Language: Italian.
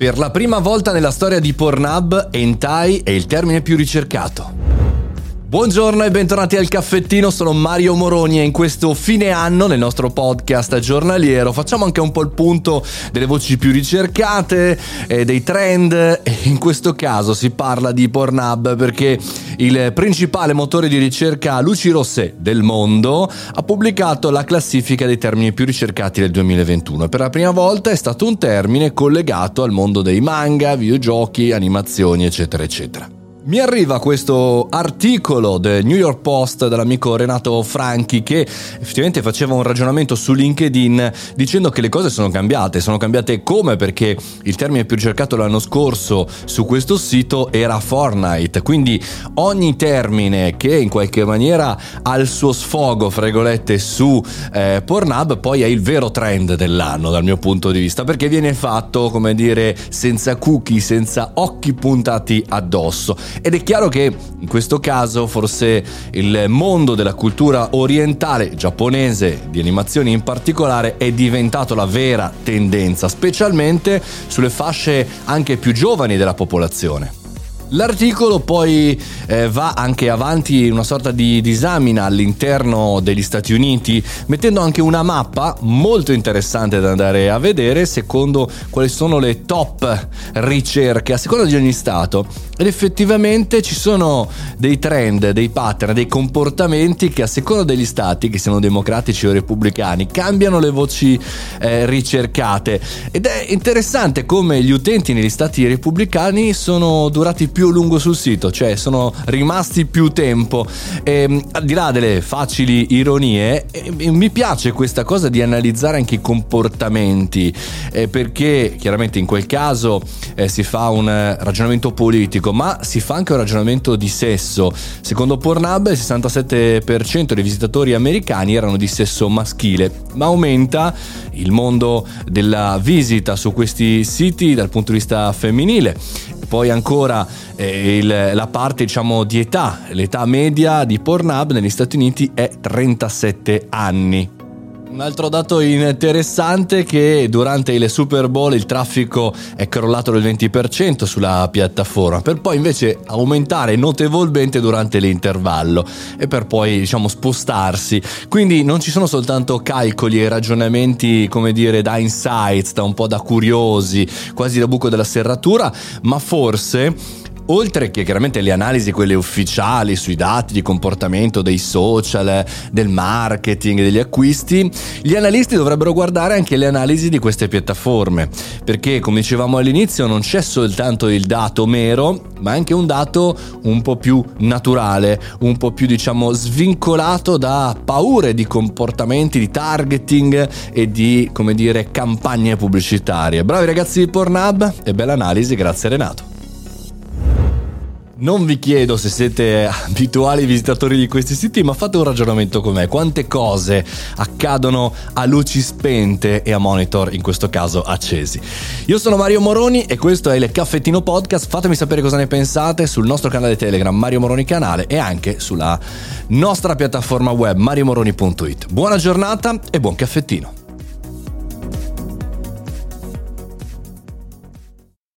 Per la prima volta nella storia di Pornhub, hentai è il termine più ricercato. Buongiorno e bentornati al caffettino, sono Mario Moroni e in questo fine anno nel nostro podcast giornaliero facciamo anche un po' il punto delle voci più ricercate, eh, dei trend e in questo caso si parla di Pornhub perché il principale motore di ricerca luci rosse del mondo ha pubblicato la classifica dei termini più ricercati del 2021 e per la prima volta è stato un termine collegato al mondo dei manga, videogiochi, animazioni eccetera eccetera. Mi arriva questo articolo del New York Post dall'amico Renato Franchi che effettivamente faceva un ragionamento su LinkedIn dicendo che le cose sono cambiate. Sono cambiate come? Perché il termine più cercato l'anno scorso su questo sito era Fortnite. Quindi ogni termine che in qualche maniera ha il suo sfogo, fra virgolette, su eh, Pornhub poi è il vero trend dell'anno dal mio punto di vista perché viene fatto, come dire, senza cookie, senza occhi puntati addosso ed è chiaro che in questo caso forse il mondo della cultura orientale, giapponese, di animazioni in particolare, è diventato la vera tendenza, specialmente sulle fasce anche più giovani della popolazione. L'articolo poi eh, va anche avanti in una sorta di disamina all'interno degli Stati Uniti, mettendo anche una mappa molto interessante da andare a vedere secondo quali sono le top ricerche a seconda di ogni stato. Ed effettivamente ci sono dei trend, dei pattern, dei comportamenti che a seconda degli stati, che siano democratici o repubblicani, cambiano le voci eh, ricercate. Ed è interessante come gli utenti negli stati repubblicani sono durati più più lungo sul sito, cioè sono rimasti più tempo. E, ehm, al di là delle facili ironie, e, e mi piace questa cosa di analizzare anche i comportamenti, eh, perché chiaramente in quel caso eh, si fa un ragionamento politico, ma si fa anche un ragionamento di sesso. Secondo Pornhub il 67% dei visitatori americani erano di sesso maschile, ma aumenta il mondo della visita su questi siti dal punto di vista femminile poi ancora eh, il, la parte diciamo di età, l'età media di Pornhub negli Stati Uniti è 37 anni. Un altro dato interessante è che durante il Super Bowl il traffico è crollato del 20% sulla piattaforma, per poi invece aumentare notevolmente durante l'intervallo e per poi diciamo spostarsi. Quindi non ci sono soltanto calcoli e ragionamenti, come dire, da insights, da un po' da curiosi, quasi da buco della serratura, ma forse oltre che chiaramente le analisi, quelle ufficiali sui dati di comportamento dei social, del marketing, degli acquisti, gli analisti dovrebbero guardare anche le analisi di queste piattaforme, perché come dicevamo all'inizio non c'è soltanto il dato mero, ma anche un dato un po' più naturale, un po' più diciamo svincolato da paure di comportamenti, di targeting e di, come dire, campagne pubblicitarie. Bravi ragazzi di Pornhub e bella analisi, grazie Renato. Non vi chiedo se siete abituali visitatori di questi siti, ma fate un ragionamento con me. Quante cose accadono a luci spente e a monitor, in questo caso accesi? Io sono Mario Moroni e questo è il Caffettino Podcast. Fatemi sapere cosa ne pensate sul nostro canale Telegram Mario Moroni Canale e anche sulla nostra piattaforma web mariomoroni.it. Buona giornata e buon caffettino.